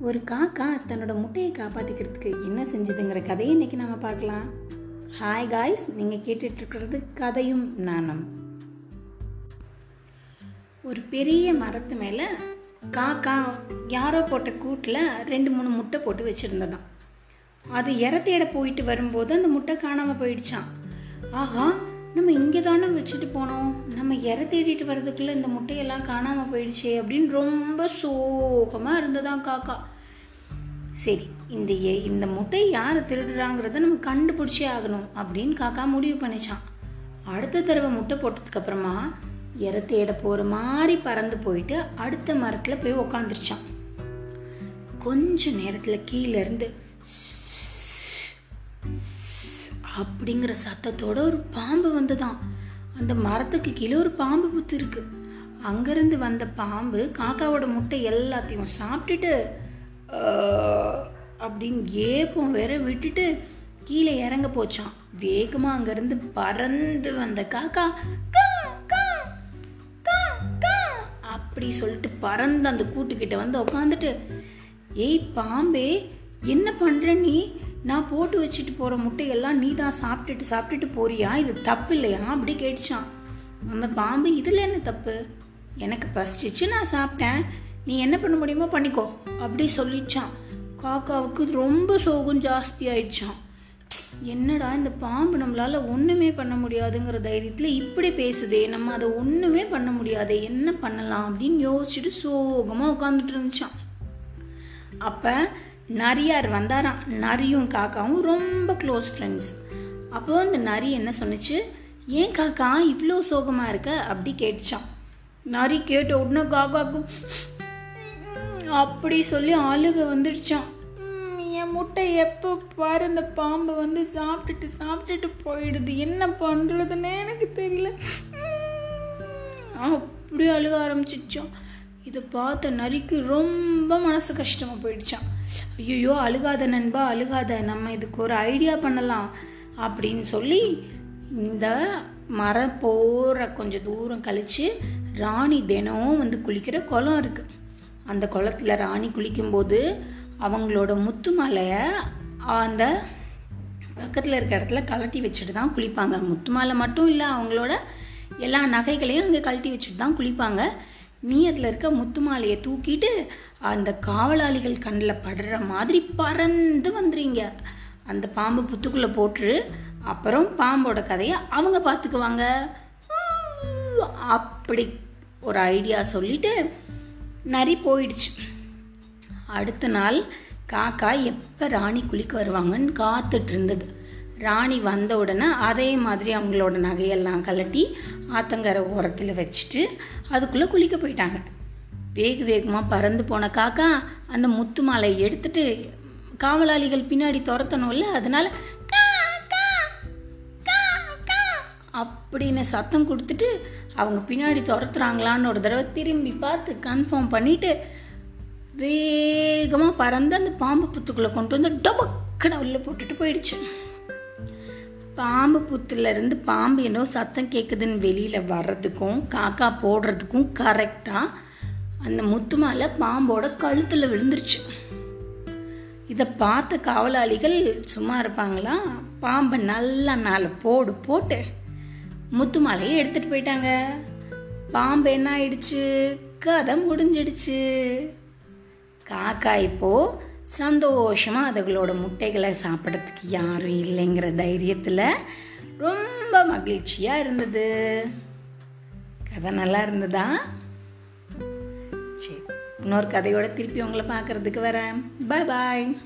ஒரு காக்கா தன்னோட முட்டையை காப்பாற்றிக்கிறதுக்கு என்ன செஞ்சதுங்கிற கதையை இன்றைக்கி நம்ம பார்க்கலாம். ஹாய் காய்ஸ் நீங்கள் கேட்டுட்ருக்கிறது கதையும் நானும். ஒரு பெரிய மரத்து மேலே காக்கா யாரோ போட்ட கூட்டில் ரெண்டு மூணு முட்டை போட்டு வச்சுருந்ததான் அது இற தேட போயிட்டு வரும்போது அந்த முட்டை காணாமல் போயிடுச்சான் ஆஹா நம்ம இங்கே தானே வச்சுட்டு போனோம். நம்ம இற தேடிட்டு வர்றதுக்குள்ளே இந்த முட்டையெல்லாம் காணாமல் போயிடுச்சே அப்படின்னு ரொம்ப சோகமாக இருந்ததான் காக்கா. சரி இந்த இந்த முட்டை யார் திருடுறாங்கிறத நம்ம கண்டுபிடிச்சே ஆகணும் அப்படின்னு காக்கா முடிவு பண்ணிச்சான். அடுத்த தடவை முட்டை போட்டதுக்கு அப்புறமா இற தேட போகிற மாதிரி பறந்து போயிட்டு அடுத்த மரத்தில் போய் உக்காந்துருச்சான். கொஞ்ச நேரத்தில் கீழேருந்து அப்படிங்கிற சத்தத்தோட ஒரு பாம்பு வந்துதான். அந்த மரத்துக்கு கீழே ஒரு பாம்பு புத்து இருக்கு. அங்கேருந்து வந்த பாம்பு காக்காவோட முட்டை எல்லாத்தையும் சாப்பிட்டுட்டு அப்படின்னு ஏப்பம் வேற விட்டுட்டு கீழே இறங்க போச்சான் வேகமாக அங்கேருந்து பறந்து வந்த காக்கா அப்படி சொல்லிட்டு பறந்து அந்த கூட்டுக்கிட்ட வந்து உக்காந்துட்டு ஏய் பாம்பே என்ன பண்ற நீ? நான் போட்டு வச்சுட்டு போகிற முட்டையெல்லாம் நீ தான் சாப்பிட்டுட்டு சாப்பிட்டுட்டு போறியா? இது தப்பு இல்லையா அப்படி கேட்டுச்சான் அந்த பாம்பு இதில் என்ன தப்பு? எனக்கு பசிச்சிச்சு நான் சாப்பிட்டேன். நீ என்ன பண்ண முடியுமோ பண்ணிக்கோ. அப்படி சொல்லிச்சான். காக்காவுக்கு ரொம்ப சோகம் ஜாஸ்தி ஆயிடுச்சான் என்னடா இந்த பாம்பு நம்மளால் ஒன்றுமே பண்ண முடியாதுங்கிற தைரியத்தில் இப்படி பேசுதே நம்ம அதை ஒன்றுமே பண்ண முடியாதே என்ன பண்ணலாம் அப்படின்னு யோசிச்சுட்டு சோகமாக உட்காந்துட்டு இருந்துச்சான் அப்போ நரியார் வந்தாராம். நரியும் காக்காவும் ரொம்ப க்ளோஸ் ஃப்ரெண்ட்ஸ் அப்போ அந்த நரி என்ன சொன்னுச்சு? ஏன் காக்கா இவ்வளோ சோகமாக இருக்க? அப்படி கேட்டுச்சான் நரி கேட்ட உடனே காக்காக்கும் அப்படி சொல்லி அழுக வந்துடுச்சான் என் முட்டை எப்போ பாரு இந்த பாம்பை வந்து சாப்பிட்டுட்டு சாப்பிட்டுட்டு போயிடுது. என்ன பண்ணுறதுன்னு எனக்கு தெரியல. அப்படி அழுக ஆரம்பிச்சிடுச்சோம். இதை பார்த்த நரிக்கு ரொம்ப மனசு கஷ்டமாக போயிடுச்சான் ஐயோ அழுகாத நண்பா அழுகாத நம்ம இதுக்கு ஒரு ஐடியா பண்ணலாம் அப்படின்னு சொல்லி இந்த மரம் போகிற கொஞ்சம் தூரம் கழித்து ராணி தினம் வந்து குளிக்கிற குளம் இருக்குது அந்த குளத்துல ராணி குளிக்கும்போது அவங்களோட முத்து மாலையை அந்த பக்கத்தில் இருக்க இடத்துல கழட்டி வச்சுட்டு தான் குளிப்பாங்க. முத்து மாலை மட்டும் இல்லை அவங்களோட எல்லா நகைகளையும் அங்கே கழட்டி வச்சுட்டு தான் குளிப்பாங்க. நீயத்தில் இருக்க முத்து மாலையை தூக்கிட்டு அந்த காவலாளிகள் கண்ணில் படுற மாதிரி பறந்து வந்துடுங்க அந்த பாம்பு புத்துக்குள்ளே போட்டு அப்புறம் பாம்போட கதையை அவங்க பார்த்துக்குவாங்க அப்படி ஒரு ஐடியா சொல்லிட்டு நரி போயிடுச்சு. அடுத்த நாள் காக்கா எப்போ ராணி குளிக்க வருவாங்கன்னு காத்துட்டு இருந்தது. ராணி வந்த உடனே அதே மாதிரி அவங்களோட நகையெல்லாம் கலட்டி ஆத்தங்கரை ஓரத்தில் வச்சுட்டு அதுக்குள்ளே குளிக்க போயிட்டாங்க. வேக வேகமாக பறந்து போன காக்கா அந்த முத்து மாலையை எடுத்துட்டு காவலாளிகள் பின்னாடி துரத்தணும்ல அதனால அப்படின்னு சத்தம் கொடுத்துட்டு அவங்க பின்னாடி துரத்துறாங்களான்னு ஒரு தடவை திரும்பி பார்த்து கன்ஃபார்ம் பண்ணிட்டு வேகமாக பறந்து அந்த பாம்பு புத்துக்குள்ளே கொண்டு வந்து டபக்குன்னு உள்ளே போட்டுட்டு போயிடுச்சு. பாம்பு புத்துலேருந்து பாம்பு என்னோ சத்தம் கேட்குதுன்னு வெளியில் வர்றதுக்கும் காக்கா போடுறதுக்கும் கரெக்டாக அந்த முத்து மாலை பாம்போட கழுத்தில் விழுந்துருச்சு. இதை பார்த்த காவலாளிகள் சும்மா இருப்பாங்களா? பாம்பை நல்லா நாலு போடு போட்டு முத்துமாலையை எடுத்துட்டு போயிட்டாங்க. பாம்பு என்ன ஆயிடுச்சு? கதை முடிஞ்சிடுச்சு. காக்கா இப்போ சந்தோஷமா அதுகளோட முட்டைகளை சாப்பிட்றதுக்கு யாரும் இல்லைங்கிற தைரியத்தில் ரொம்ப மகிழ்ச்சியா இருந்தது. கதை நல்லா இருந்ததா? சரி இன்னொரு கதையோட திருப்பி உங்களை பார்க்கறதுக்கு வரேன். பாய் பாய்